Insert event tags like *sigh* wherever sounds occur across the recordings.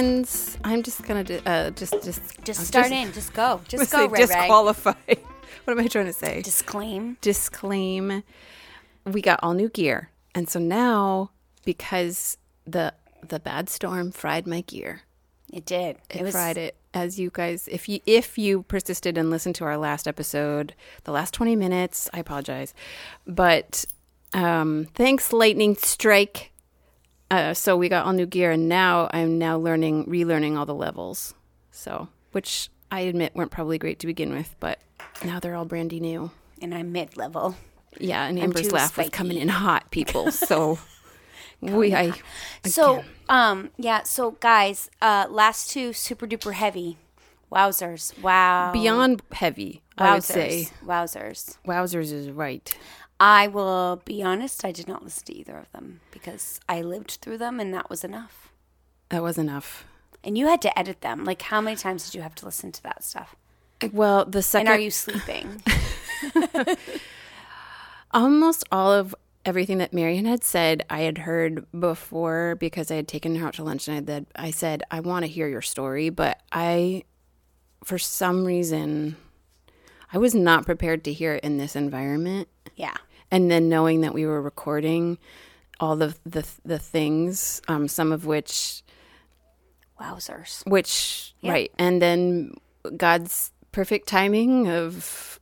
friends. I'm just gonna do, uh, just just Just start in. Just go. *laughs* Just go, Ray Ray. disqualify. *laughs* what am I trying to say? Disclaim. Disclaim. We got all new gear, and so now because the the bad storm fried my gear, It did. it fried it. As you guys, if you if you persisted and listened to our last episode, the last twenty minutes, I apologize, but um, thanks lightning strike. Uh, so we got all new gear, and now I'm now learning, relearning all the levels. So, which I admit weren't probably great to begin with, but now they're all brandy new. And I'm mid level. Yeah, and I'm Amber's laugh was coming in hot, people. *laughs* So we, I, So, um, yeah. So, guys, uh, last two super duper heavy. Wowzers! Wow. beyond heavy, I would say. Wowzers. Wowzers is right. I will be honest. I did not listen to either of them because I lived through them, and that was enough. That was enough. And you had to edit them. Like, how many times did you have to listen to that stuff? Well, the second And are you sleeping? *laughs* *laughs* almost all of everything that Marion had said, I had heard before because I had taken her out to lunch and I had I said, I want to hear your story, but I for some reason I was not prepared to hear it in this environment. yeah. And then knowing that we were recording all the the, the things, um, some of which Wowzers. which Yeah. right and then god's perfect timing of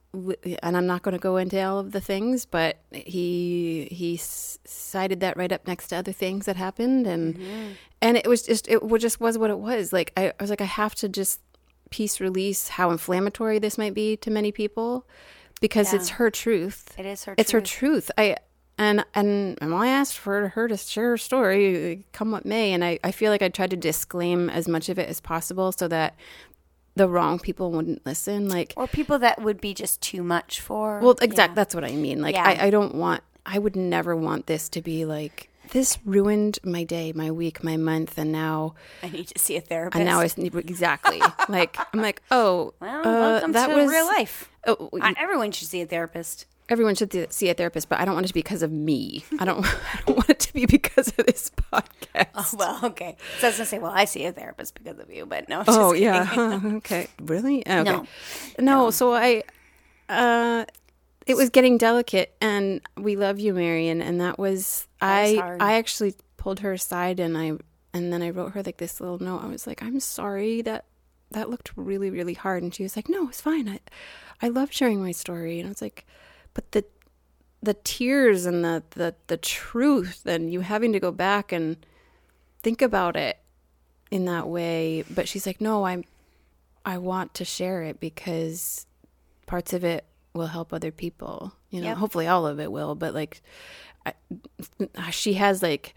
and i'm not going to go into all of the things but he he s- cited that right up next to other things that happened and Mm-hmm. and it was just it just was what it was like I, I was like i have to just piece release how inflammatory this might be to many people because Yeah. it's her truth It is her. Truth. It's her truth. truth. I and and and I asked for her to share her story, come what may, and I, I feel like I tried to disclaim as much of it as possible so that the wrong people wouldn't listen. Like, or people that would be just too much for. well, exact. Yeah. That's what I mean. Like, Yeah. I, I don't want. I would never want this to be like this ruined my day, my week, my month, and now I need to see a therapist. and now it's exactly *laughs* like I'm like oh well, uh, that to was real life. Oh, everyone should see a therapist. everyone should th- see a therapist, but I don't want it to be because of me. I don't. *laughs* I don't want it to be because of this podcast. Well, okay. So I was gonna say, well, I see a therapist because of you, but no. Oh yeah. *laughs* Okay. Really? Okay. No. No. So I, uh, it was getting delicate, and we love you, Marion, and that was I. hard. I actually pulled her aside, and I and then I wrote her like this little note. I was like, I'm sorry that that looked really really hard, and she was like, No, it's fine. I I love sharing my story, and I was like, but the the tears and the the the truth, and you having to go back and think about it in that way but she's like no i'm i want to share it because parts of it will help other people you know Yep. hopefully all of it will but like I, uh, she has like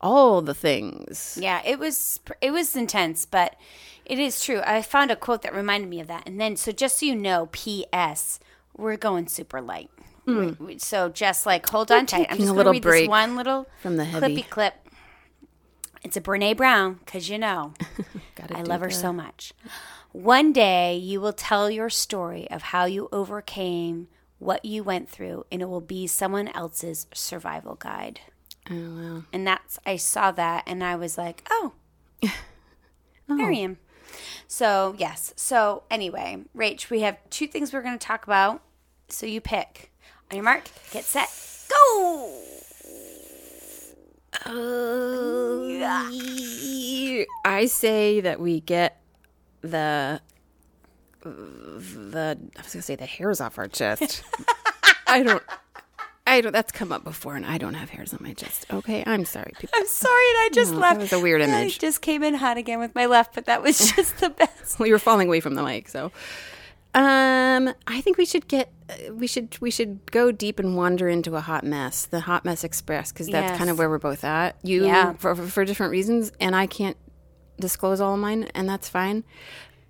all the things Yeah, it was it was intense, but it is true. I found a quote that reminded me of that. And then, so just so you know, P.S. We're going super light. Hmm. We- we- So just like hold on tight. I'm just a going to little read break this one little from the heavy. clippy clip. It's a Brene Brown because you know *laughs* I love her so much. One day you will tell your story of how you overcame what you went through, and it will be someone else's survival guide. oh wow And that's I saw that and I was like, oh, *laughs* oh. Miriam. So yes. So anyway, Rach, we have two things we're going to talk about. So you pick. On your mark, get set, go. Oh, i say that we get the the i was gonna say the hairs off our chest *laughs* i don't I don't. That's come up before, and I don't have hairs on my chest. Okay, I'm sorry, people. I'm sorry, and I just No, left. that was a weird I image. just came in hot again with my left, but that was *laughs* just the best. Well, you were falling away from the mic, so. Um, I think we should get uh, we should we should go deep and wander into a hot mess, the hot mess express, because that's Yes. kind of where we're both at. You Yeah. for for different reasons, and I can't disclose all of mine, and that's fine.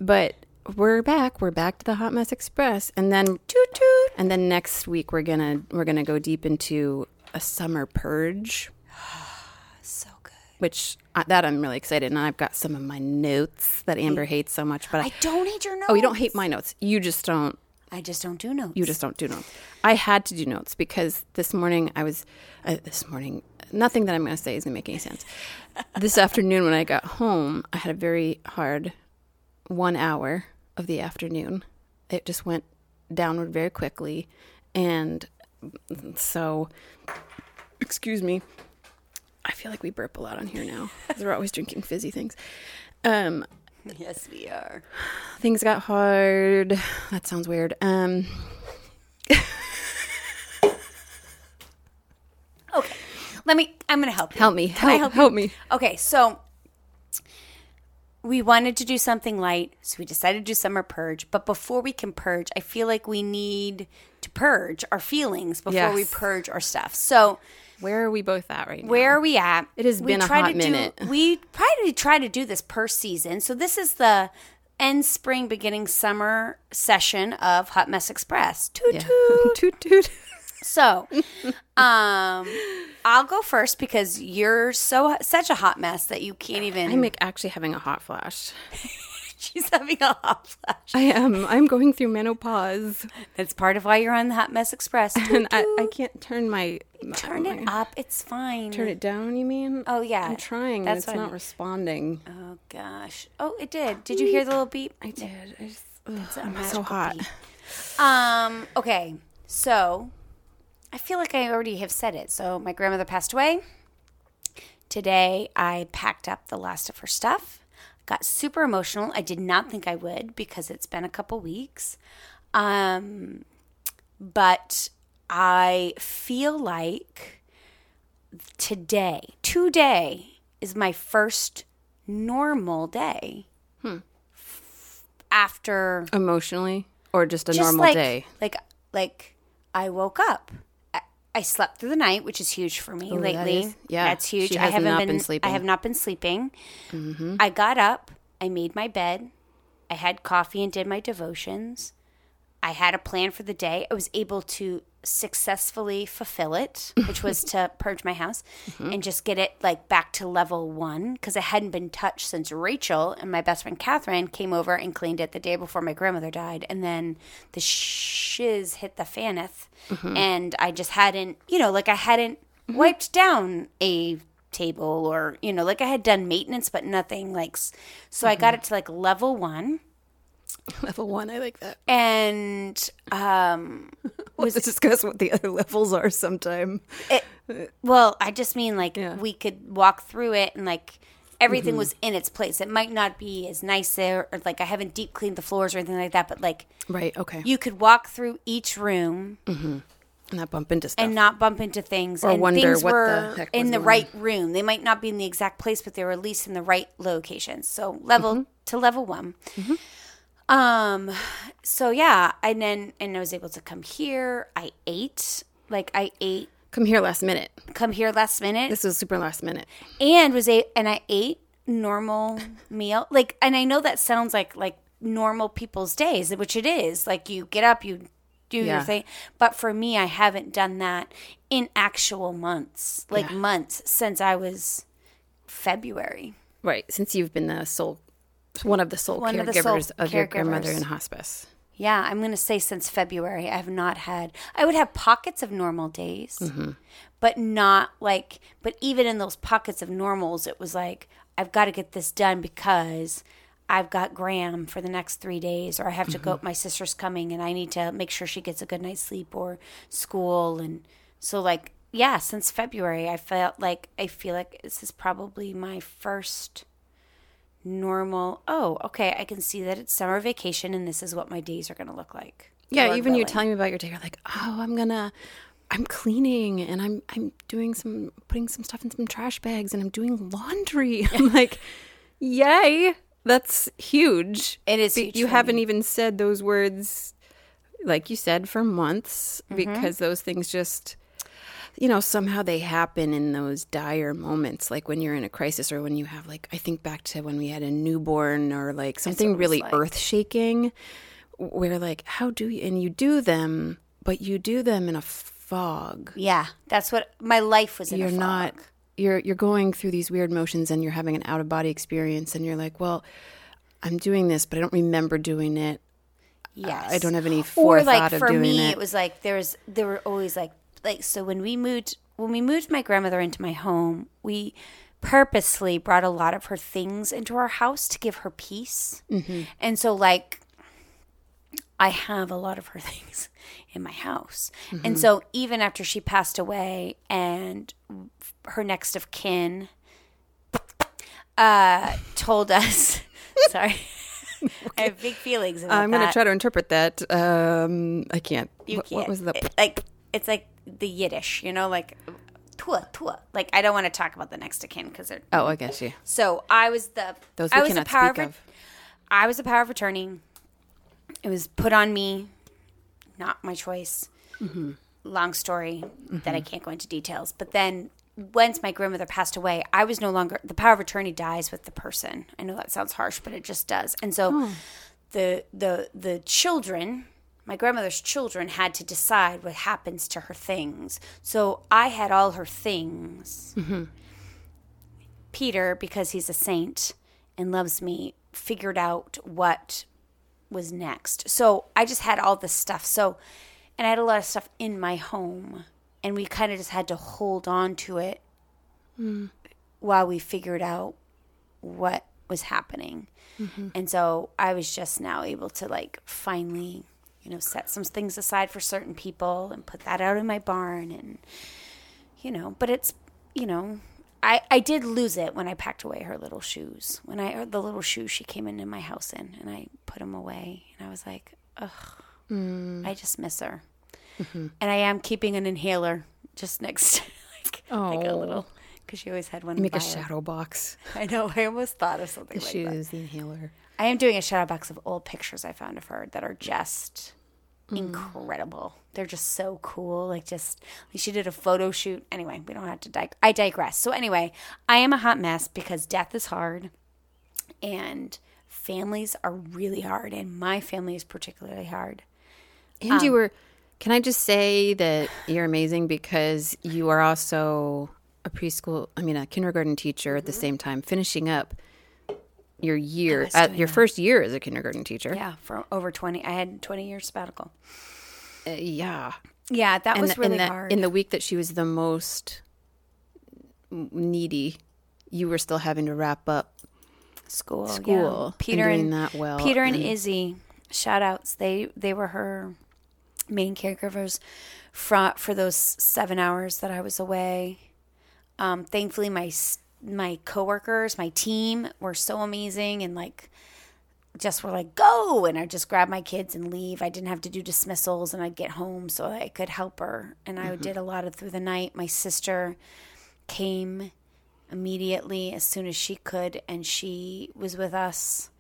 But we're back. We're back to the hot mess express, and then toot toot. And then next week we're gonna we're gonna go deep into a summer purge. *sighs* So good. which uh, that I'm really excited, and I've got some of my notes that Amber hates so much. But I, I don't hate your notes. oh, you don't hate my notes. You just don't I just don't do notes. You just don't do notes. I had to do notes because this morning I was, uh, this morning, nothing that I'm going to say is going to make any sense. this afternoon when I got home, I had a very hard one hour of the afternoon. It just went downward very quickly. And so, excuse me, I feel like we burp a lot on here now. 'cause *laughs* We're always drinking fizzy things. Um, yes, we are. things got hard. That sounds weird. Um, Okay, let me. I'm going to help you. help me. Help, help help, me. Okay, so we wanted to do something light, so we decided to do summer purge. But before we can purge, I feel like we need to purge our feelings before we purge our stuff. So Where are we both at right now? where are we at? It has We been a try hot to do- minute. we probably try to do this per season. So this is the end spring, beginning summer session of Hot Mess Express. Toot *laughs* toot. toot toot. So, um, I'll go first because you're so such a hot mess that you can't even. I'm like, actually having a hot flash. *laughs* She's having a hot flash. I am. I'm going through menopause, That's part of why you're on the Hot Mess Express. *laughs* and I, I can't turn my Turn it up. It's fine. Turn it down. You mean? Oh yeah, I'm trying. That's That's it's I not mean. responding. Oh gosh. Oh, it did. Did you hear the little beep? I did. I just, ugh, a I'm so magical hot. Um. Okay. So, I feel like I already have said it. So my grandmother passed away. Today I packed up the last of her stuff. Got super emotional. I did not think I would because it's been a couple weeks. Um, but I feel like today, today is my first normal day. After Emotionally, or just a just normal like, day. Like like I woke up. I, I slept through the night, which is huge for me Ooh, lately. is- yeah. that's huge. I haven't not been, been I sleeping. Mm-hmm. have not been sleeping. I got up. I made my bed. I had coffee and did my devotions. I had a plan for the day. I was able to successfully fulfill it, which was *laughs* to purge my house Mm-hmm. and just get it like back to level one because it hadn't been touched since Rachel and my best friend Catherine came over and cleaned it the day before my grandmother died. And then the shiz hit the faneth, Mm-hmm. and I just hadn't, you know, like I hadn't wiped down a table or you know like i had done maintenance but nothing like so i Mm-hmm. got it to like level one *laughs* Level one. I like that. and um *laughs* Let's discuss what the other *laughs* levels are sometime. well i just mean like Yeah. we could walk through it and like everything Mm-hmm. was in its place it might not be as nice there or like i haven't deep cleaned the floors or anything like that but like Right. Okay. you could walk through each room and not bump into stuff. and not bump into things Or and wonder things what the were heck in the going right room they might not be in the exact place but they were at least in the right location. so level Mm-hmm. to level one um so yeah and then and i was able to come here i ate like i ate Come here last minute. come here last minute This was super last minute. and was a and i ate normal *laughs* meal like and i know that sounds like like normal people's days which it is like you get up you do your thing but for me i haven't done that in actual months like Yeah. months since i was february Right. Since you've been the sole, one of the sole One of the caregivers sole of your grandmother in hospice. yeah i'm gonna say since february i have not had i would have pockets of normal days mm-hmm. but not like but even in those pockets of normals it was like i've got to get this done because i've got gram for the next three days or i have to go mm-hmm. my sister's coming and i need to make sure she gets a good night's sleep or school and so like yeah since february i felt like i feel like this is probably my first normal oh okay i can see that it's summer vacation and this is what my days are going to look like Yeah, Lord even you telling me about your day, you're like, oh, I'm gonna, I'm cleaning and I'm I'm doing some putting some stuff in some trash bags and I'm doing laundry. *laughs* I'm *laughs* like, yay, that's huge. And It is huge You haven't me. even said those words, like you said, for months Mm-hmm. because those things just. You know, somehow they happen in those dire moments, like when you're in a crisis or when you have, like, I think back to when we had a newborn or like something what it was really like. earth shaking where like how do you and you do them but you do them in a fog yeah that's what my life was in you're a fog. not you're you're going through these weird motions and you're having an out of body experience and you're like well i'm doing this but i don't remember doing it Yes. I don't have any or forethought like of for doing me it. it was like there was there were always like like so when we moved when we moved my grandmother into my home we purposely brought a lot of her things into our house to give her peace Mm-hmm. and so like i have a lot of her *laughs* things in my house Mm-hmm. and so even after she passed away and her next of kin uh told us *laughs* sorry *laughs* I have big feelings about I'm going to try to interpret that. Um, I can't. You what, can't. what was the? It- like it's like the Yiddish, you know, like tua tua. Like I don't want to talk about the next of kin because they're. Oh, I guess you. So I was the. Those I we was the cannot power speak of, of. I was the power of attorney. It was put on me, not my choice. Mm-hmm. Long story that I can't go into details. But then once my grandmother passed away, I was no longer the power of attorney dies with the person. I know that sounds harsh, but it just does. And so Oh. the the the children my grandmother's children had to decide what happens to her things. So i had all her things. Mm-hmm. Peter because he's a saint and loves me figured out what was next. So i just had all this stuff. So and i had a lot of stuff in my home and we kind of just had to hold on to it mm. while we figured out what was happening. Mm-hmm. And so I was just now able to like finally, you know, set some things aside for certain people and put that out in my barn and you know, but it's, you know, I I did lose it when I packed away her little shoes. When I or the little shoes she came into my house in and I put them away and I was like, ugh. Mm. I just miss her. Mm-hmm. And I am keeping an inhaler just next *laughs* like, oh. like a Oh. little because she always had one. Make a shadow box. *laughs* I know. I almost thought of something The like that. shoes, the inhaler. I am doing a shadow box of old pictures I found of her that are just incredible. They're just so cool. Like just she did a photo shoot. Anyway, we don't have to dig. I digress. So anyway, I am a hot mess because death is hard, and families are really hard, and my family is particularly hard. And Um, you were. Can I just say that you're amazing because you are also a preschool, I mean, a kindergarten teacher at the same time, finishing up your year, at your that. first year as a kindergarten teacher. Yeah, for over twenty. I had twenty years sabbatical. Uh, yeah. Yeah, that was and really in the, hard. In the week that she was the most needy, you were still having to wrap up school. yeah. school and Peter doing and that well. Peter and and- Izzy, shout outs. They they were her main caregivers for for those seven hours that I was away. Um, thankfully, my my coworkers, my team were so amazing and like just were like go and I just grabbed my kids and leave. I didn't have to do dismissals and I'd get home so I could help her. And I did a lot of through the night. My sister came immediately as soon as she could and she was with us.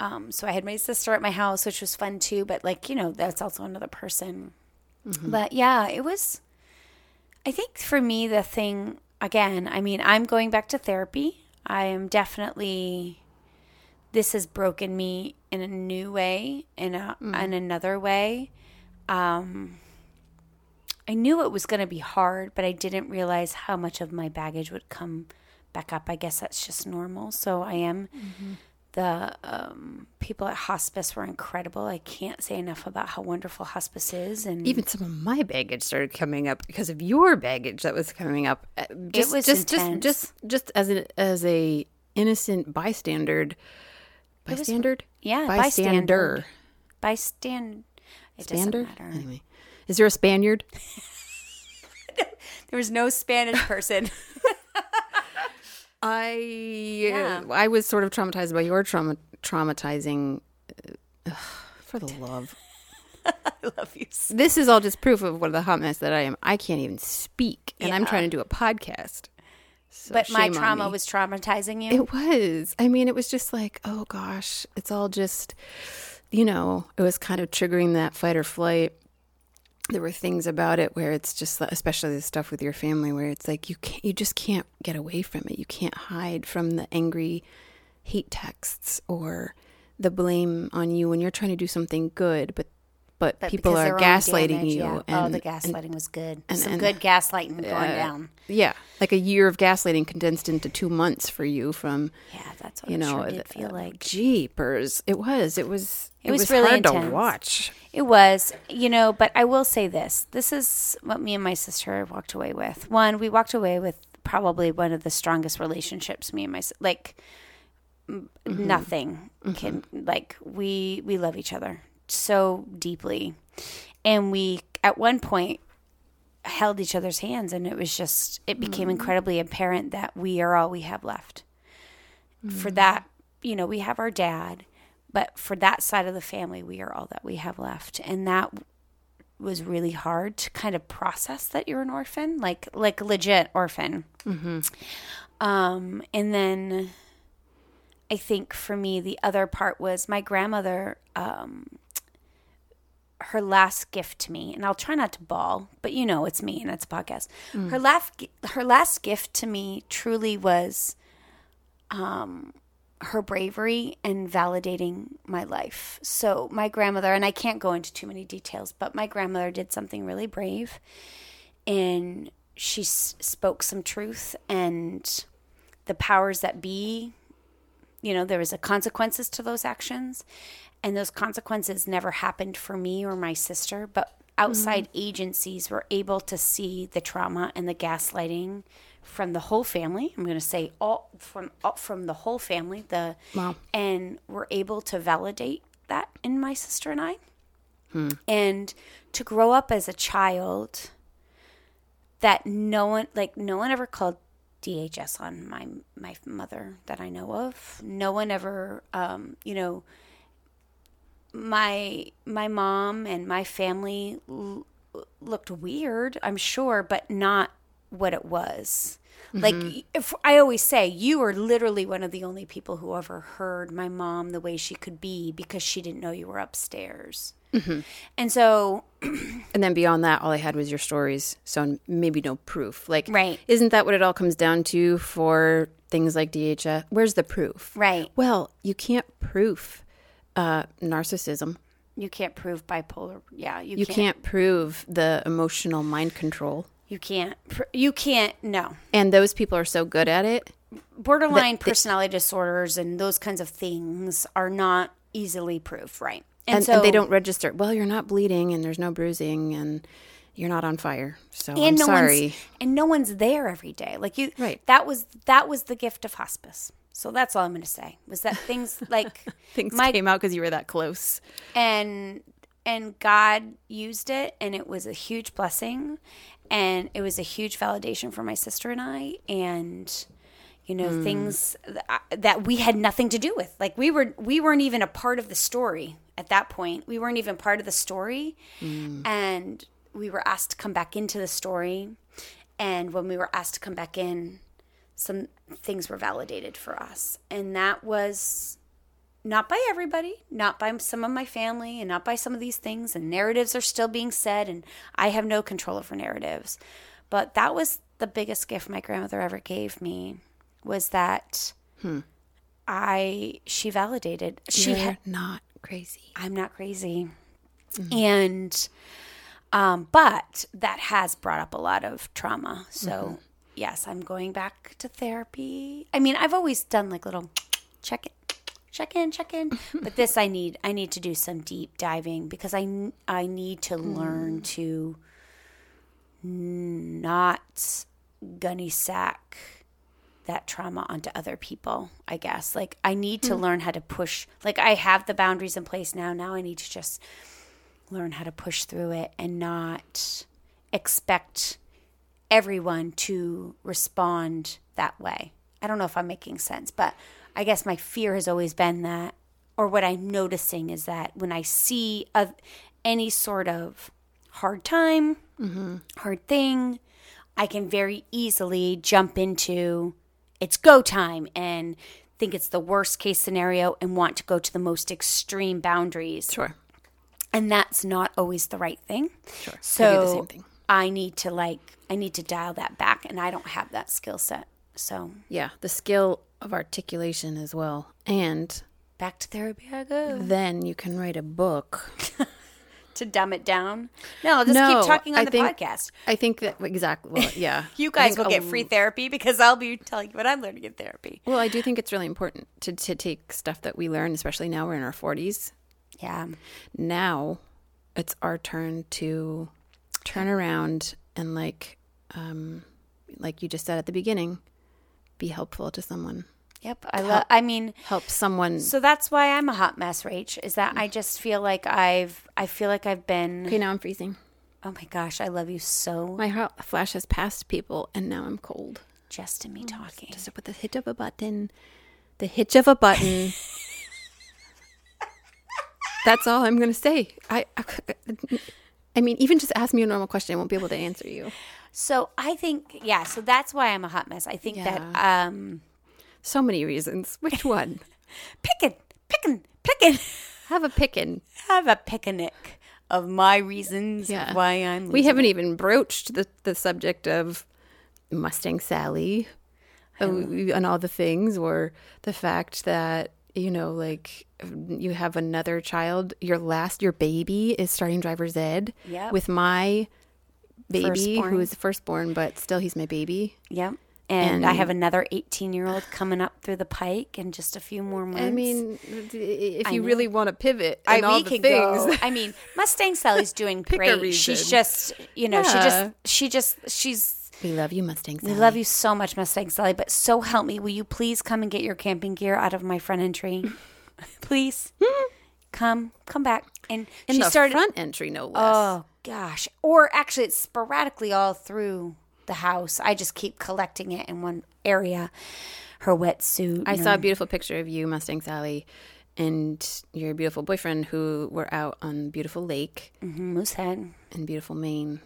Um, so I had my sister at my house, which was fun too, but like, you know, that's also another person. But yeah, it was I think for me the thing again, I mean, I'm going back to therapy. I am definitely this has broken me in a new way, in a in another way. Um I knew it was going to be hard, but I didn't realize how much of my baggage would come back up. I guess that's just normal. So I am the um, people at hospice were incredible. I can't say enough about how wonderful hospice is, and even some of my baggage started coming up because of your baggage that was coming up. Uh, Just, was just, intense. just, just, just as a as a innocent bystander, bystander, yeah, bystander, bystander. It Spander. doesn't matter. Anyway, is there a Spaniard? *laughs* There was no Spanish person. *laughs* I Yeah. I was sort of traumatized by your trauma traumatizing. Uh, for the love, *laughs* I love you. so- this is all just proof of what the hot mess that I am. I can't even speak, and I'm trying to do a podcast. So But my trauma was traumatizing you. It was. I mean, it was just like, oh gosh, it's all just, you know, it was kind of triggering that fight or flight. There were things about it where it's just, especially the stuff with your family, where it's like you can't, you just can't get away from it. You can't hide from the angry hate texts or the blame on you when you're trying to do something good, but but, But people are gaslighting damage, you. yeah. And, oh, the gaslighting was good. Some and- good gaslighting going uh, down. Yeah, like a year of gaslighting condensed into two months for you from Yeah, that's what you it know sure did the- feel like. jeepers. It was. It was. It, was was, really hard intense. to watch. It was, you know, but I will say this. This is what me and my sister walked away with. One, we walked away with probably one of the strongest relationships me and my like m mm-hmm. nothing mm-hmm. can like we we love each other so deeply. And we at one point held each other's hands and it was just it became mm-hmm. incredibly apparent that we are all we have left. For that, you know, we have our dad, but for that side of the family, we are all that we have left. And that was really hard to kind of process that you're an orphan, like like legit orphan. Um, and then I think for me, the other part was my grandmother. Um, her last gift to me, and I'll try not to bawl, but you know it's me and it's a podcast. Her last her last gift to me truly was um her bravery and validating my life. So my grandmother, and I can't go into too many details, but my grandmother did something really brave, and she s- spoke some truth, and the powers that be, you know, there was a consequences to those actions, and those consequences never happened for me or my sister, but mm-hmm. outside agencies were able to see the trauma and the gaslighting from the whole family. I'm going to say all from all, from the whole family. The Wow. and we're able to validate that in my sister and I, and to grow up as a child that no one like no one ever called DHS on my my mother that I know of. No one ever um, you know my my mom and my family l- looked weird, I'm sure, but not what it was. Like if I always say, you are literally one of the only people who ever heard my mom the way she could be because she didn't know you were upstairs. And so And then beyond that, all I had was your stories, so maybe no proof. Like, Right. Isn't that what it all comes down to for things like DHS? Where's the proof? Right. Well, you can't proof uh, narcissism. you can't prove bipolar. Yeah, you, You can't, can't prove the emotional mind control. You can't. You can't. No. And those people are so good at it. borderline personality disorders and those kinds of things are not easily proved, right? And, and they don't register. Well, you're not bleeding and there's no bruising and you're not on fire. So I'm and no sorry. and no one's there every day. Like you, Right. That was that was the gift of hospice. So that's all I'm going to say was that things *laughs* like Things my came out because you were that close. and and God used it, and it was a huge blessing, and it was a huge validation for my sister and I, and you know hmm. things that, that we had nothing to do with. Like we were we weren't even a part of the story at that point. We weren't even part of the story, hmm. and we were asked to come back into the story, and when we were asked to come back in. Some things were validated for us, and that was not by everybody, not by some of my family, and not by some of these things. And narratives are still being said, and I have no control over narratives. But that was the biggest gift my grandmother ever gave me was that hmm. I she validated she You're had not crazy. I'm not crazy. Mm-hmm. And um but that has brought up a lot of trauma. So mm-hmm. yes, I'm going back to therapy. I mean, I've always done like little check in check in check in but this i need i need to do some deep diving because I I need to hmm. learn to not gunny sack that trauma onto other people i guess. Like i need to hmm. learn how to push like i have the boundaries in place now. Now i need to just learn how to push through it and not expect everyone to respond that way. I don't know if i'm making sense but i guess my fear has always been that or what i'm noticing is that when i see a, any sort of hard time mm-hmm. hard thing I can very easily jump into it's go time and think it's the worst case scenario and want to go to the most extreme boundaries. Sure. And that's not always the right thing. Sure. So the same thing. I need to like I need to dial that back and I don't have that skill set. So Yeah, the skill of articulation as well. And back to therapy I go. then you can write a book *laughs* to dumb it down. No, I'll just No, keep talking on I the think- podcast. I think that exactly. Well, *laughs* yeah. You guys will get free therapy because I'll be telling you what I'm learning in therapy. Well, I do think it's really important to, to take stuff that we learn, especially now we're in our 40s. Yeah. Now it's our turn to turn around and, like, um, like you just said at the beginning, be helpful to someone. Yep. I love. I mean, Help someone. so that's why I'm a hot mess, Rach. Is that I just feel like I've. I feel like I've been. okay, now I'm freezing. Oh my gosh, I love you so. My heart flashes past people, and now I'm cold. Just in me talking. Just with the hit of a button, the hitch of a button. *laughs* That's all I'm going to say. I, I, I mean, even just ask me a normal question, I won't be able to answer you. So I think, yeah. So that's why I'm a hot mess. I think that um, So many reasons. Which one? *laughs* picking, picking, picking. Have a pickin'. Have a picnic of my reasons Yeah. why I'm. We haven't even broached the, the subject of Mustang Sally uh, and all the things, or the fact that, you know, like you have another child, your last, your baby is starting driver's ed Yep. with my baby Firstborn. who is firstborn, but still he's my baby. Yep. And, I have another 18 year old coming up through the pike in just a few more months. I mean, if I you know. really want to pivot I and all we the could things, go. I mean, *laughs* Mustang Sally's doing great. She's just, you know, she just, she just, she's. we love you, Mustang Sally. We love you so much, Mustang Sally. But so help me, will you please come and get your camping gear out of my front entry, *laughs* please? come, come back. And in she the started. front entry, no less. Oh gosh! Or actually, it's sporadically all through the house. I just keep collecting it in one area. Her wetsuit. I and- saw a beautiful picture of you, Mustang Sally, and your beautiful boyfriend who were out on beautiful lake Mhm, Moosehead. in beautiful Maine.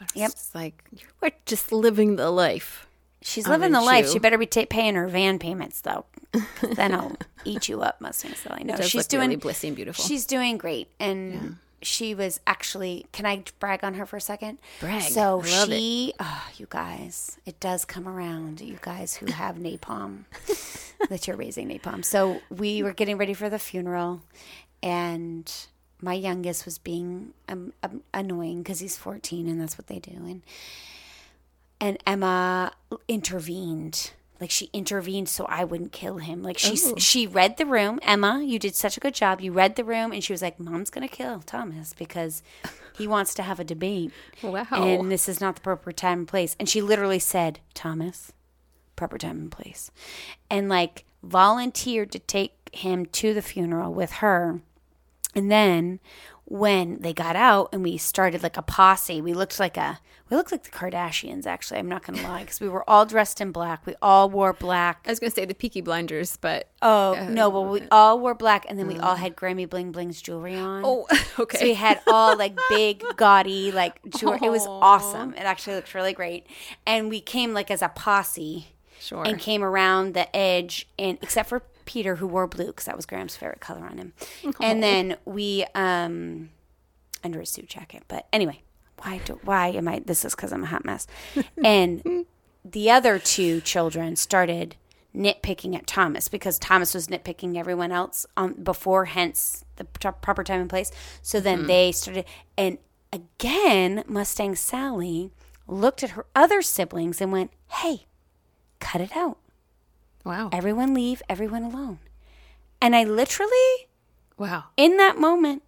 It's Yep. just like you were just living the life. She's living the Aren't life. you? She better be ta paying her van payments though. then I'll *laughs* eat you up, Mustang Sally. No, she's doing. really blissy and beautiful. She's doing great, and she was actually. Can I brag on her for a second? Brag. So I love it. she, oh, you guys, it does come around. You guys who have napalm, *laughs* that you're raising napalm. So we were getting ready for the funeral, and my youngest was being um, um, annoying because he's 14, and that's what they do. And and Emma intervened. Like she intervened so I wouldn't kill him. Like she Oh. she read the room. Emma, you did such a good job. You read the room, and she was like, "Mom's gonna kill Thomas because he wants to have a debate, Wow. and this is not the proper time and place." And she literally said, "Thomas, proper time and place," and like volunteered to take him to the funeral with her. And then when they got out and we started like a posse, we looked like a we looked like the Kardashians. Actually, I'm not gonna *laughs* lie, because we were all dressed in black. We all wore black. I was going to say the Peaky Blinders, but Oh no, well we all wore black, and then we all um, had Grammy Bling Bling's jewelry on. oh, okay. *laughs* So we had all like big, *laughs* gaudy, like jewelry. It was awesome. It actually looked really great, and we came like as a posse sure. and came around the edge and except for Peter who wore blue because that was Gram's favorite color on him. *laughs* And then we um under his suit jacket. But anyway, why do why am I this is cuz I'm a hot mess. *laughs* and the other two children started nitpicking at Thomas because Thomas was nitpicking everyone else on before hence the p- proper time and place. So then they started and again Mustang Sally looked at her other siblings and went, "Hey, cut it out. Wow. Everyone leave, everyone alone. And I literally, Wow. in that moment,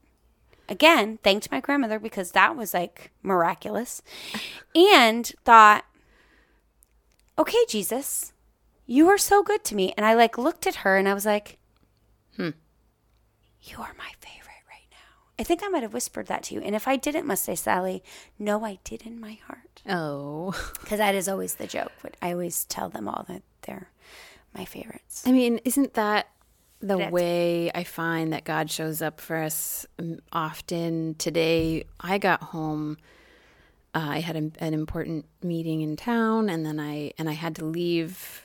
again, thanked my grandmother because that was like miraculous *laughs* and thought, okay, Jesus, you are so good to me. And I like looked at her and I was like, hmm, you are my favorite right now. I think I might have whispered that to you. And if I didn't, Mustang Sally, no, I did in my heart. Oh. *laughs* Because that is always the joke. But I always tell them all that they're my favorites. I mean, isn't that the That's- way I find that God shows up for us um, often? Today, I got home. Uh, I had a, an important meeting in town, and then I and I had to leave.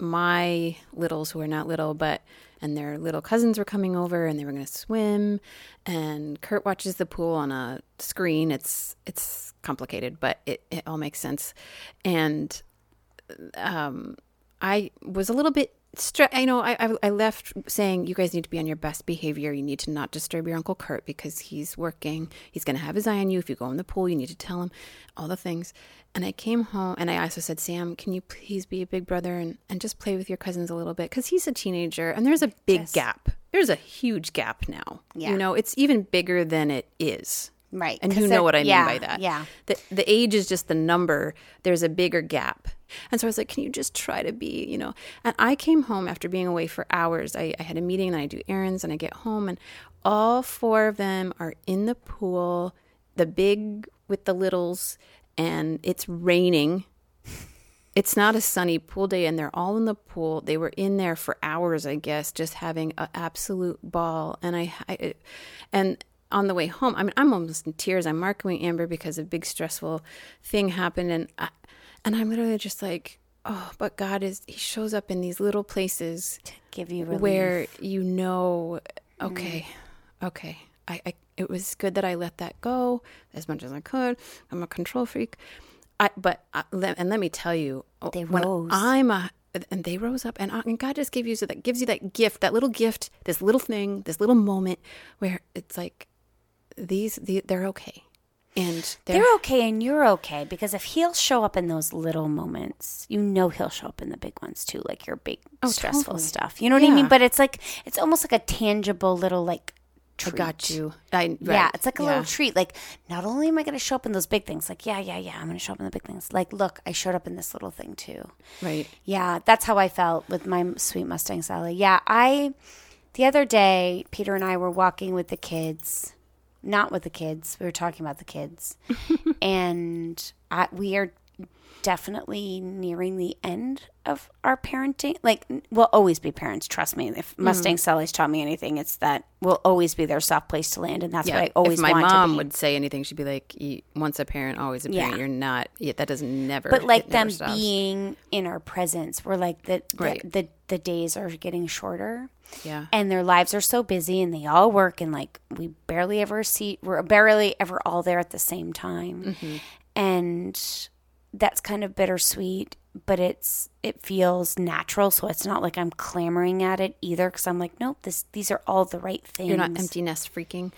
My littles, who are not little, but and their little cousins were coming over, and they were going to swim. And Kurt watches the pool on a screen. It's it's complicated, but it, it all makes sense. And um, I was a little bit stre- I know I, I I left saying you guys need to be on your best behavior. You need to not disturb your uncle Kurt because he's working. He's going to have his eye on you. If you go in the pool, you need to tell him all the things. And I came home and I also said, Sam, can you please be a big brother and, and just play with your cousins a little bit? Because he's a teenager and there's a big Just- gap. There's a huge gap now. Yeah. You know, it's even bigger than it is. Right. And you know what I yeah, mean by that. Yeah. The, the age is just the number. There's a bigger gap. And so I was like, can you just try to be, you know? And I came home after being away for hours. I, I had a meeting and I do errands and I get home and all four of them are in the pool, the big with the littles, and it's raining. It's not a sunny pool day, and they're all in the pool. They were in there for hours, I guess, just having an absolute ball. And I, I and on the way home, I mean, I'm almost in tears. I'm marking Amber because a big stressful thing happened, and I, and I'm literally just like, oh, but God is He shows up in these little places to Give you relief. where you know, mm. okay, okay, I, I, it was good that I let that go as much as I could. I'm a control freak, I, but uh, I, let, and let me tell you, oh, They when rose. I'm a, and they rose up, and, I, and God just gave you so that gives you that gift, that little gift, this little thing, this little moment where it's like these, the, they're okay, and they're, They're okay and you're okay because if he'll show up in those little moments, you know he'll show up in the big ones too, like your big oh, stressful Oh, totally. stuff. You know what I mean? But it's like it's almost like a tangible little like I treat. got you. I, Yeah, it's like a yeah. little treat. Like, not only am I going to show up in those big things, like, yeah, yeah, yeah, I'm going to show up in the big things. Like, look, I showed up in this little thing too. right. Yeah, that's how I felt with my sweet Mustang Sally. Yeah, I, the other day, Peter and I were walking with the kids, not with the kids, we were talking about the kids. *laughs* and I, we are definitely nearing the end of our parenting. Like, we'll always be parents, trust me. If Mm-hmm. Mustang Sally's taught me anything, it's that we'll always be their soft place to land. And that's Yeah, what I always if my mom would say anything, she'd be like, "Once a parent, always a parent. Yeah. You're not. Yeah, that doesn't never." but like them stops. being in our presence, we're like the the, Right. the the days are getting shorter. Yeah. and their lives are so busy and they all work and like we barely ever see we're barely ever all there at the same time Mm-hmm. and that's kind of bittersweet but it's it feels natural so it's not like i'm clamoring at it either because i'm like nope this these are all the right things You're not empty nest freaking.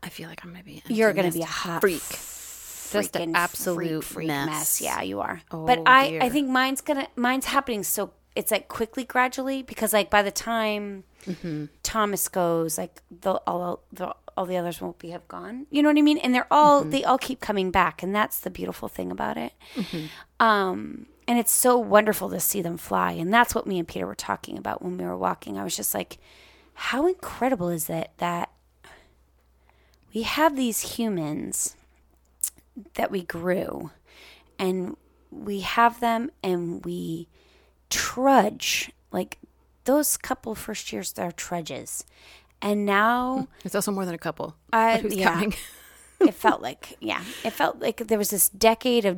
I feel like I'm gonna be. You're gonna be a hot freak. Just an absolute freak, freak mess. yeah you are Oh, but i i think mine's gonna mine's happening so it's like quickly gradually because like by the time Mm-hmm. thomas goes like the all the all the others won't be have gone. You know what i mean? And they're all Mm-hmm. they all keep coming back and that's the beautiful thing about it. Um and it's so wonderful to see them fly and that's what me and peter were talking about when we were walking. I was just like how incredible is it that we have these humans that we grew and we have them and we trudge like those couple first years they're trudges and now *laughs* It's also more than a couple. *laughs* Yeah. it felt like yeah it felt like there was this decade of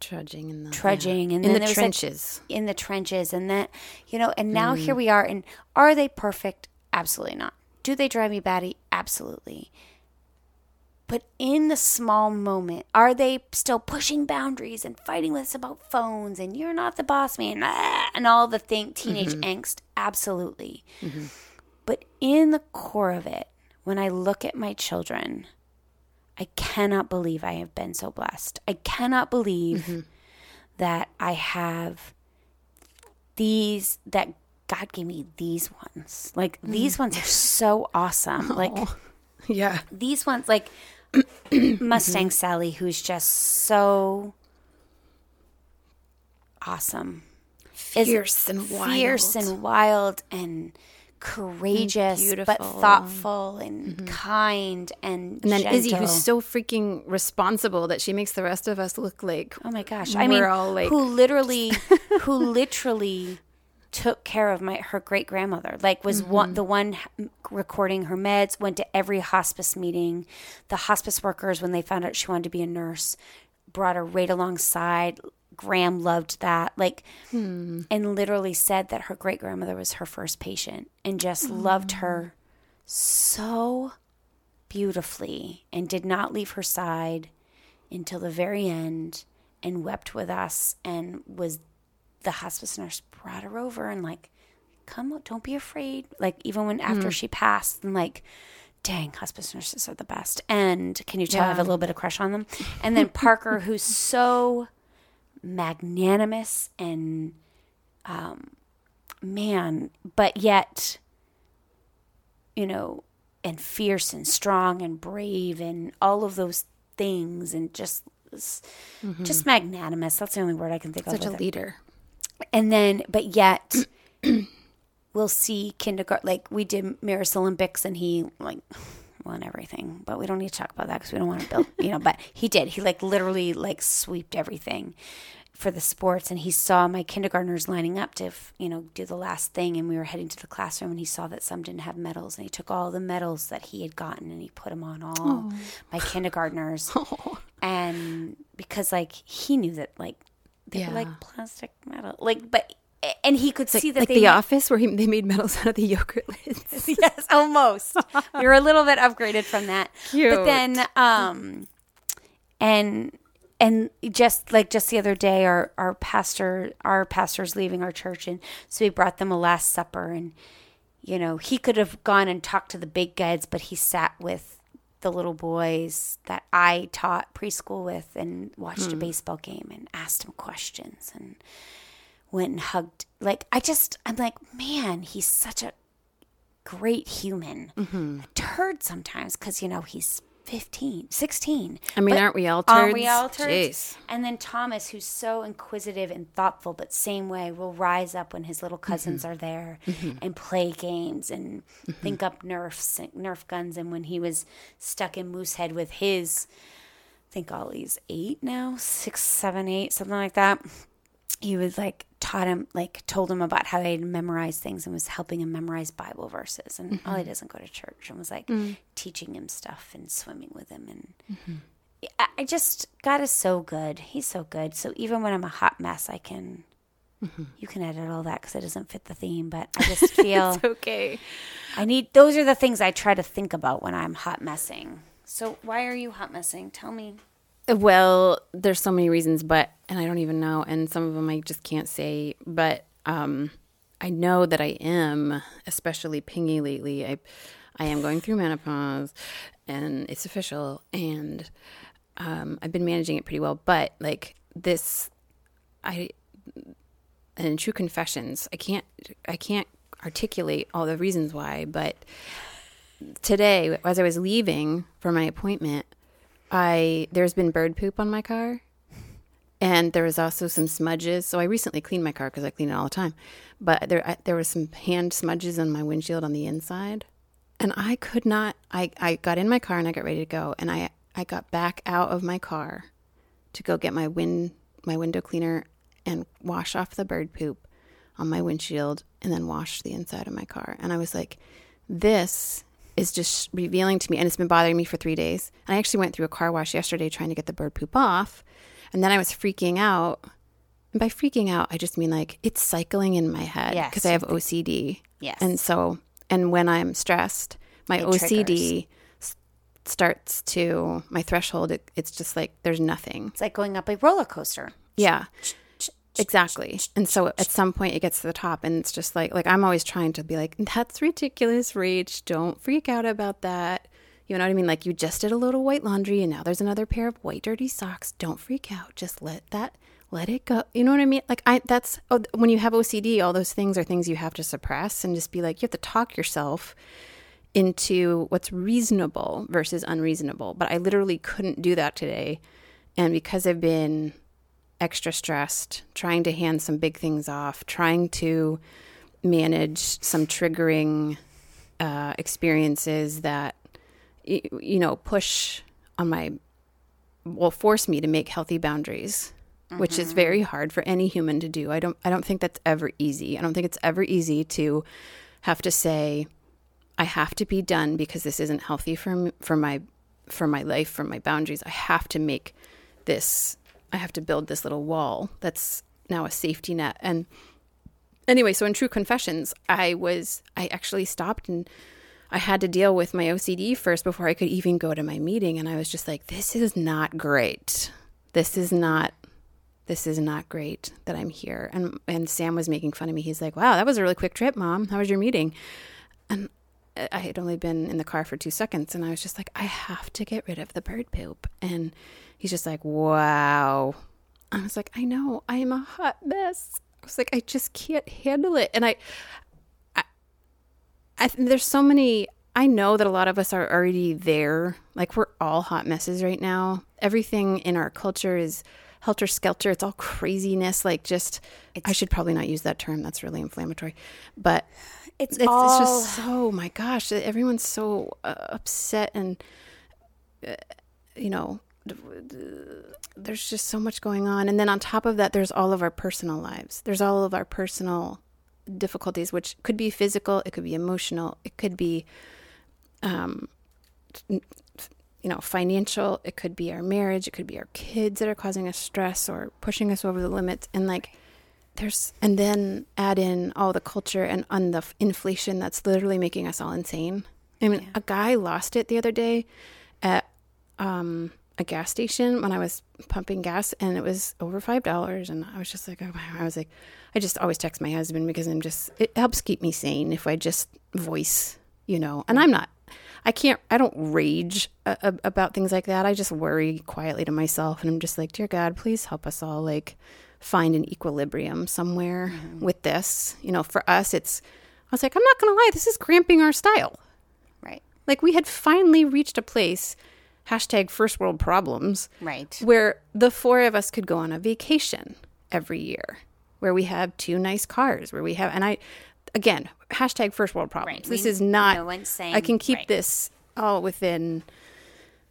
Trudging in the Trudging, yeah. and in the was, like, trenches. in the trenches and that you know and now Mm. here we are and are they perfect absolutely not do they drive me batty absolutely but in the small moment are they still pushing boundaries and fighting with us about phones and you're not the boss man ah, and all the thing teenage Mm-hmm. angst absolutely but in the core of it when i look at my children I cannot believe I have been so blessed. I cannot believe that I have these that God gave me these ones. Like these ones are so awesome. Like *laughs* yeah. these ones like Mustang Sally who's just so awesome. Fierce and wild. Fierce and wild and courageous but beautiful. Mm-hmm. thoughtful and kind and And then Izzy, who's so freaking responsible that she makes the rest of us look like Oh my gosh! I mean, like- who literally, *laughs* who literally took care of my her great grandmother. Like, was Mm-hmm. one the one recording her meds. Went to every hospice meeting. The hospice workers, when they found out she wanted to be a nurse, brought her right alongside. Gram loved that. Like, Hmm. and literally said that her great grandmother was her first patient, and just Hmm. loved her so beautifully, and did not leave her side until the very end and wept with us and was the hospice nurse brought her over and like, come, don't be afraid. Like even when after she passed, and like, dang, hospice nurses are the best. And can you tell I have a little bit of crush on them? And then Parker, *laughs* who's so magnanimous and um, man, but yet, you know, and fierce and strong and brave and all of those things and just just magnanimous. That's the only word I can think Mm-hmm. Such of. a with it. leader. And then, but yet, *clears throat* we'll see kindergarten. Like we did Maris Olympics, and he like won everything. But we don't need to talk about that because we don't want to build, you know. But he did. He like literally like sweeped everything for the sports, and he saw my kindergartners lining up to, you know, do the last thing. And we were heading to the classroom, and he saw that some didn't have medals, and he took all the medals that he had gotten, and he put them on all my kindergartners. *laughs* And because like he knew that like they Yeah. were like plastic metal, like but and he could see that like the made- office where he, they made medals out of the yogurt lids. *laughs* yes, almost. we were a little bit upgraded from that. Cute. But then um and and just like just the other day our our pastor our pastor's leaving our church and so we brought them a last supper and you know, he could have gone and talked to the big guys, but he sat with the little boys that I taught preschool with and watched a hmm. baseball game and asked him questions and went and hugged like I just I'm like, man, he's such a great human. Mm-hmm. A turd sometimes because, you know, he's 15, 16. I mean, But aren't we all Aren't we turds? all turds? Jeez. And then Thomas, who's so inquisitive and thoughtful, but same way, will rise up when his little mm-hmm. cousins are there mm-hmm. and play games and mm-hmm. think up nerfs, nerf guns. And when he was stuck in Moosehead with his, I think Ollie's eight now, six, seven, eight, something like that he was like taught him like told him about how they memorized things and was helping him memorize bible verses. And mm-hmm. ollie doesn't go to church and was like mm. teaching him stuff and swimming with him. And mm-hmm. I, I just god is so good. He's so good. So even when i'm a hot mess i can mm-hmm. you can edit all that because it doesn't fit the theme but i *laughs* just feel It's okay. i need those are the things i try to think about when i'm hot messing. So why are you hot messing? Tell me Well, there's so many reasons, but and I don't even know, and some of them I just can't say. But um, I know that I am especially pingy lately. I I am going through menopause, and it's official, and um, I've been managing it pretty well. But like this, I and in true confessions, I can't I can't articulate all the reasons why, but today as I was leaving for my appointment, I there's been bird poop on my car, and there was also some smudges. So I recently cleaned my car because I clean it all the time, but there I, there was some hand smudges on my windshield on the inside, and I could not. I I got in my car and I got ready to go, and I I got back out of my car to go get my wind my window cleaner and wash off the bird poop on my windshield and then wash the inside of my car. And I was like, this is just revealing to me and it's been bothering me for 3 days. And I actually went through a car wash yesterday trying to get the bird poop off. And then I was freaking out. And by freaking out, I just mean like it's cycling in my head Yes. because I have OCD. Yes. And so and when I'm stressed, my It OCD s- starts to my threshold it, it's just like there's nothing it's like going up a roller coaster yeah. Exactly. And so at some point it gets to the top and it's just like like I'm always trying to be like, that's ridiculous, Rach. Don't freak out about that. You know what I mean? Like you just did a little white laundry and now there's another pair of white dirty socks. Don't freak out. Just let that let it go. You know what I mean? Like I that's oh, when you have OCD, all those things are things you have to suppress and just be like you have to talk yourself into what's reasonable versus unreasonable. But I literally couldn't do that today. And because I've been extra stressed, trying to hand some big things off, trying to manage some triggering uh, experiences that, you know, push on my, will force me to make healthy boundaries. Which is very hard for any human to do. I don't. I don't think that's ever easy. I don't think it's ever easy to have to say, I have to be done because this isn't healthy for m- for my for my life, for my boundaries. I have to make this. I have to build this little wall that's now a safety net. And anyway, so in True Confessions, I was I actually stopped and I had to deal with my OCD first before I could even go to my meeting, and I was just like, this is not great. This is not. this is not great that I'm here. And and Sam was making fun of me. He's like, "Wow, that was a really quick trip, mom. How was your meeting?" And I had only been in the car for two seconds, and I was just like, "I have to get rid of the bird poop." And he's just like, "Wow." I was like, "I know. I am a hot mess." I was like, "I just can't handle it." And I, I, I there's so many. I know that a lot of us are already there. Like we're all hot messes right now. Everything in our culture is helter skelter. It's all craziness. Like just, it's, I should probably not use that term. That's really inflammatory. But it's it's, all... it's just so my gosh. Everyone's so uh, upset and uh, you know there's just so much going on. And then on top of that, there's all of our personal lives. There's all of our personal difficulties, which could be physical, it could be emotional, it could be um, you know, financial, it could be our marriage, it could be our kids that are causing us stress or pushing us over the limits. And like, there's, and then add in all the culture and on the inflation that's literally making us all insane. I mean, yeah. a guy lost it the other day at um, a gas station when I was pumping gas, and it was over five dollars. And I was just like, oh, I was like, I just always text my husband because I'm just, it helps keep me sane if I just voice, you know. And I'm not I can't, I don't rage a, a, about things like that. I just worry quietly to myself and I'm just like, dear God, please help us all like find an equilibrium somewhere mm-hmm. with this. You know, for us, it's, I was like, I'm not going to lie, this is cramping our style. Right. Like we had finally reached a place, hashtag first world problems. Right. Where the four of us could go on a vacation every year where we have two nice cars, where we have, and I, again, hashtag first world problems. Right. This we, is not. No saying. I can keep right. this all within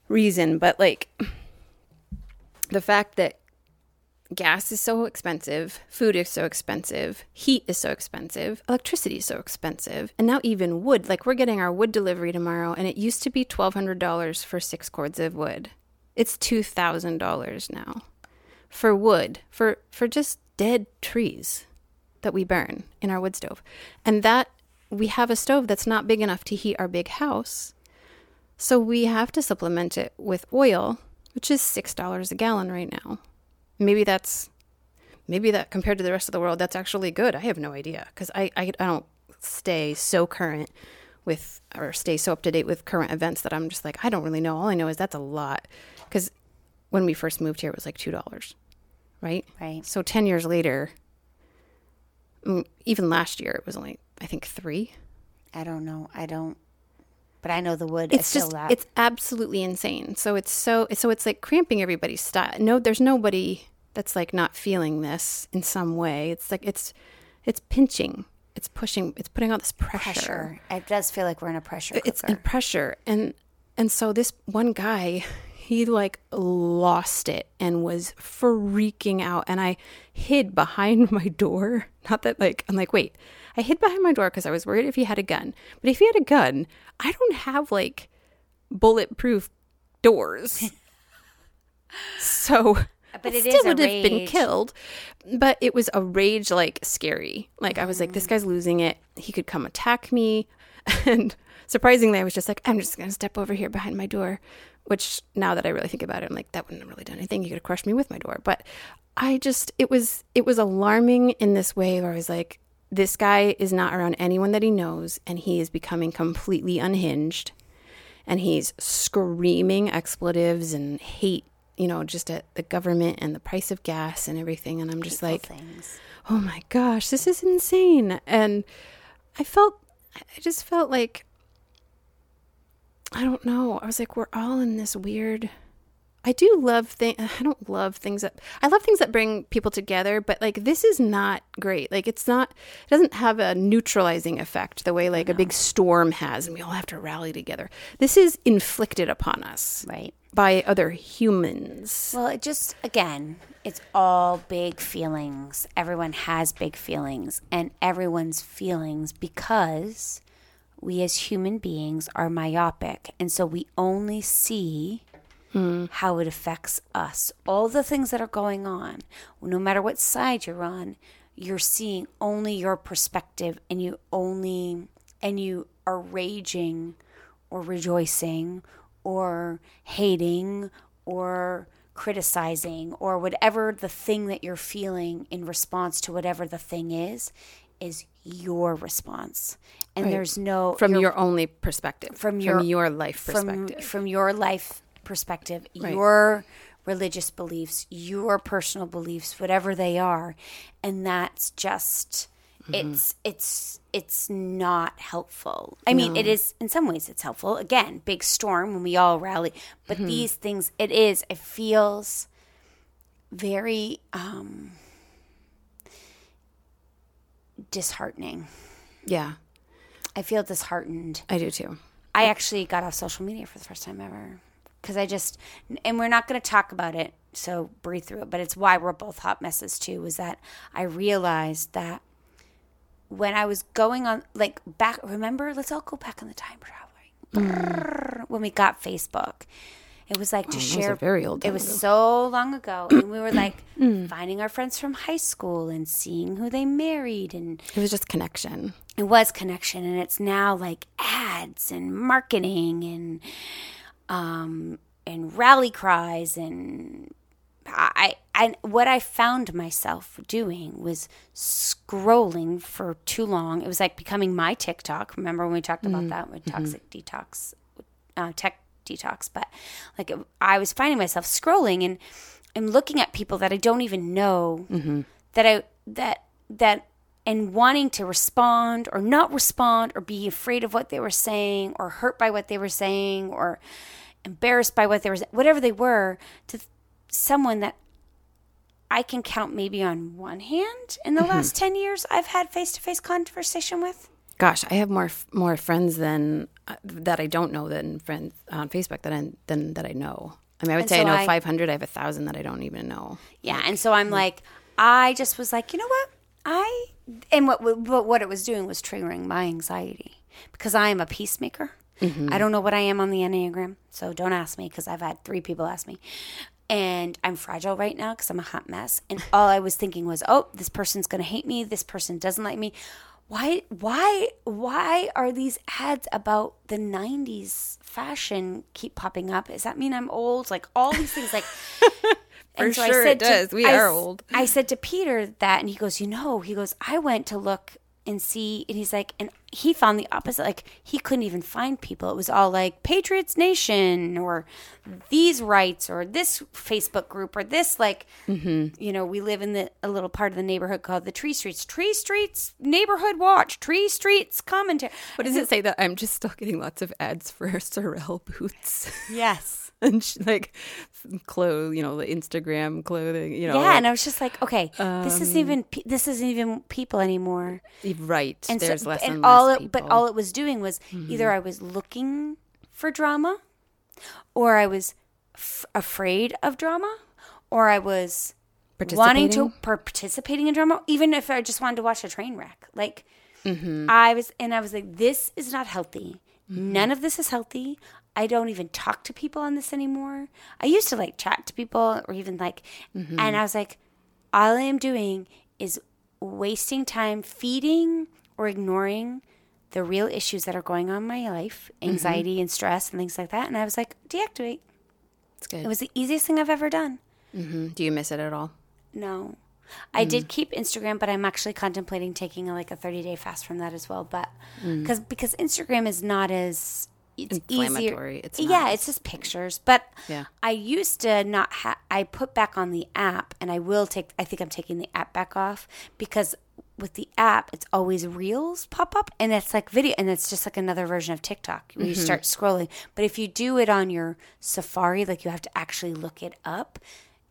reason, but like the fact that gas is so expensive, food is so expensive, heat is so expensive, electricity is so expensive, and now even wood. Like we're getting our wood delivery tomorrow, and it used to be twelve hundred dollars for six cords of wood. It's two thousand dollars now for wood for for just dead trees that we burn in our wood stove. And that we have a stove that's not big enough to heat our big house. So we have to supplement it with oil, which is $6 a gallon right now. Maybe that's maybe that compared to the rest of the world that's actually good. I have no idea cuz I, I I don't stay so current with or stay so up to date with current events that I'm just like I don't really know. All I know is that's a lot cuz when we first moved here it was like $2. Right? Right. So 10 years later, Mm, even last year it was only I think three. I don't know. I don't. But I know the wood. It's just that. it's absolutely insane. So it's so so it's like cramping everybody's style. No, there's nobody that's like not feeling this in some way. It's like it's it's pinching. It's pushing. It's putting all this pressure. pressure. It does feel like we're in a pressure. Cooker. It's in pressure, and and so this one guy he like lost it and was freaking out and i hid behind *laughs* my door not that like i'm like wait i hid behind my door because i was worried if he had a gun. But if he had a gun i don't have like bulletproof doors. *laughs* So but it still would have been killed. But it was a rage like scary. Like i was like this mm. guy's losing it. He could come attack me. *laughs* And surprisingly i was just like i'm just gonna step over here behind my door. Which now that I really think about it, I'm like, that wouldn't have really done anything. You could have crushed me with my door. But I just, it was, it was alarming in this way where I was like, this guy is not around anyone that he knows and he is becoming completely unhinged and he's screaming expletives and hate, you know, just at the government and the price of gas and everything. And I'm just like, things. oh my gosh, this is insane. And I felt, I just felt like I don't know. I was like, we're all in this weird. I do love things. *sighs* I don't love things that I love things that bring people together, but like this is not great. Like it's not. It doesn't have a neutralizing effect the way like no. a big storm has, and we all have to rally together. This is inflicted upon us, right, by other humans. Well, it just again, it's all big feelings. Everyone has big feelings, and everyone's feelings because we as human beings are myopic. And so we only see mm. how it affects us. All the things that are going on, no matter what side you're on, you're seeing only your perspective and you only, and you are raging or rejoicing or hating or criticizing or whatever the thing that you're feeling in response to whatever the thing is is your response and Right. there's no from your only perspective, From your- your life from perspective. from your life perspective, Right. your religious beliefs, your personal beliefs, whatever they are, and that's just Mm-hmm. it's it's it's not helpful. I mean, it is in some ways it's helpful. Again, big storm when we all rally, but Mm-hmm. these things it is it feels very um disheartening. yeah, I feel disheartened. I do too. I actually got off social media for the first time ever because I just, and we're not going to talk about it, so breathe through it. But it's why we're both hot messes too. Was that I realized that when I was going on, like back, remember? Let's all go back in the time traveling. Brrr, When we got Facebook, it was like to oh, that share. very old It was ago. so long ago, and we were like *clears throat* mm. finding our friends from high school and seeing who they married and It was just connection. it was connection and it's now like ads and marketing and um and rally cries and I and what I found myself doing was scrolling for too long. It was like becoming my TikTok. Remember when we talked about that with toxic detox, uh, tech detox? But like it, I was finding myself scrolling and I'm looking at people that I don't even know that I that that and wanting to respond or not respond or be afraid of what they were saying or hurt by what they were saying or embarrassed by what they were whatever they were to someone that I can count maybe on one hand in the last 10 years I've had face-to-face conversation with. Gosh, I have more more friends than uh, that I don't know than friends on Facebook that I than that I know. I mean, I would And say I know I- 500. I have a thousand that I don't even know. Yeah, and so I'm like, I just was like, you know what? I and what what what it was doing was triggering my anxiety because I am a peacemaker. Mm-hmm. I don't know what I am on the enneagram, so don't ask me because I've had three people ask me. And I'm fragile right now because I'm a hot mess. And *laughs* all I was thinking was, oh, this person's gonna hate me. This person doesn't like me. Why? Why? Why are these ads about the '90s fashion keep popping up? Does that mean I'm old? Like all these things, like. *laughs* For sure it does. We I are old. I said to Peter that, and he goes, You know, he goes, I went to look and see, and he's like, and he found the opposite. Like, he couldn't even find people. It was all like Patriots Nation or these rights or this Facebook group or this, like, Mm-hmm. you know, we live in the a little part of the neighborhood called the Tree Streets. Tree Streets Neighborhood Watch, Tree Streets Commentary. What does it say that I'm just still getting lots of ads for *laughs* Sorel boots Yes. *laughs* and sh- like clothes, you know, the Instagram clothing, you know. Yeah, like- and I was just like, okay, this isn't even pe- this isn't even people anymore. right. and There's so, less and and all less it, but. Mm-hmm. all it was doing was either I was looking for drama, or I was f- afraid of drama, or I was wanting to Participating? in drama, even if I just wanted to watch a train wreck. Like Mm-hmm. I was, and I was like, this is not healthy. None of this is healthy. I don't even talk to people on this anymore. I used to like chat to people or even like, Mm-hmm. and I was like, all I am doing is wasting time feeding or ignoring the real issues that are going on in my life, Mm-hmm. anxiety and stress and things like that. And I was like, deactivate. It's good. It was the easiest thing I've ever done. Mhm. Do you miss it at all? No. I did keep Instagram, but I'm actually contemplating taking a, like a 30 day fast from that as well. But because because Instagram is not as it's Inflammatory. easier. It's yeah, it's just pictures. But Yeah. I used to not have. I put back on the app, and I will take. I think I'm taking the app back off because with the app, it's always reels pop up, and it's like video, and it's just like another version of TikTok where you Mm-hmm. start scrolling. But if you do it on your Safari, like you have to actually look it up,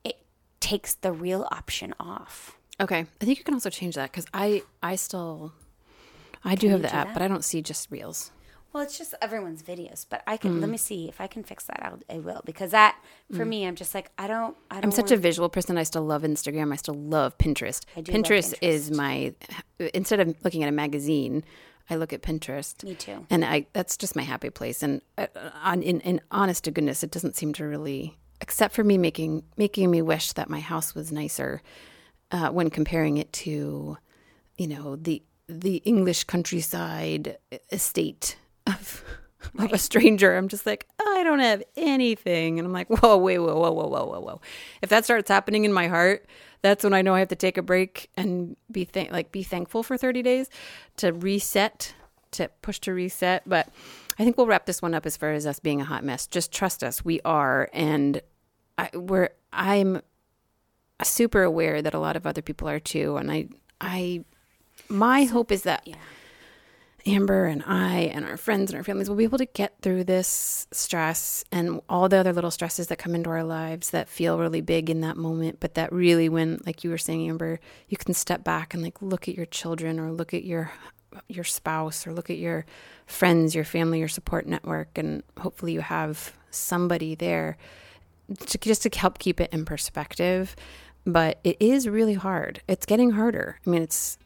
it takes the reel option off. Okay. I think you can also change that because I I still I do have the app, that? but I don't see just reels. Well, it's just everyone's videos, but I can let Mm. me see if I can fix that. I'll, I will because that for me, I'm just like I don't. I don't I'm such a visual person. I still love Instagram. I still love Pinterest. I do love Pinterest, is my instead of looking at a magazine, I look at Pinterest. Me too. And I that's just my happy place. And uh, on in, in honest to goodness, it doesn't seem to really, except for me making making me wish that my house was nicer uh, when comparing it to, you know, the the English countryside estate of of a stranger. I'm just like, I don't have anything. And I'm like, whoa, wait, whoa, whoa, whoa, whoa, whoa, whoa. If that starts happening in my heart, that's when I know I have to take a break and be th- like be thankful for 30 days to reset, to push to reset. But I think we'll wrap this one up as far as us being a hot mess. Just trust us, we are, and I, we're. I'm super aware that a lot of other people are too, and I, I, my hope is that. Yeah. Amber and I and our friends and our families will be able to get through this stress and all the other little stresses that come into our lives that feel really big in that moment, but that really, when, like you were saying, Amber, you can step back and like look at your children or look at your your spouse or look at your friends, your family, your support network, and hopefully you have somebody there to, just to help keep it in perspective. But it is really hard. It's getting harder. I mean, it's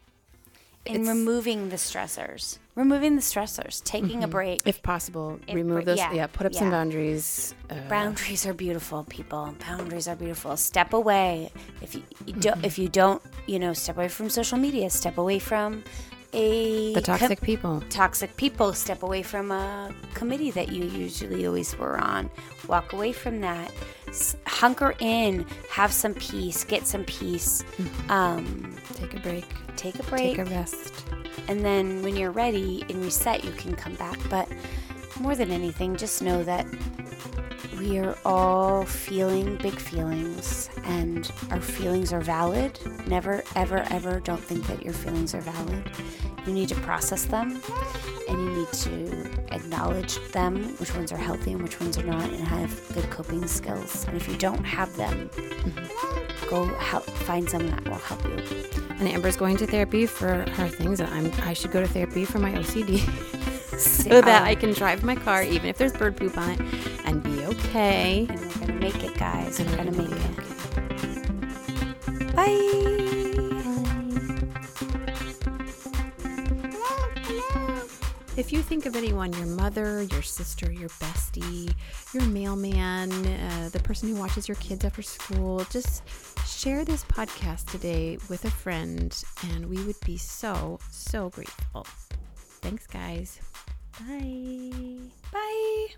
in It's- removing the stressors. Removing the stressors. Taking a break. if possible, If- remove those. yeah, Yeah, put up some boundaries. Uh, Boundaries are beautiful, people. Boundaries are beautiful. Step away. If you, you don't, if you don't, you know, step away from social media. Step away from a the com- toxic people. toxic people. Step away from a committee that you usually always were on. Walk away from that. S- hunker in. Have some peace. Get some peace. Um, Take a break. take a break. Take a rest. And then when you're ready and reset, you can come back. But more than anything, just know that we are all feeling big feelings, and our feelings are valid. Never, ever, ever don't think that your feelings are valid. You need to process them, and you need to acknowledge them, which ones are healthy and which ones are not, and have good coping skills. And if you don't have them, mm-hmm. go help find someone that will help you. And Amber's going to therapy for her things, and I'm I should go to therapy for my OCD, *laughs* so that I can drive my car even if there's bird poop on it, and be okay. And we're gonna make it, guys. We're gonna make it. Bye. If you think of anyone, your mother, your sister, your bestie, your mailman, uh, the person who watches your kids after school, just share this podcast today with a friend, and we would be so, so grateful. Thanks, guys. Bye. Bye.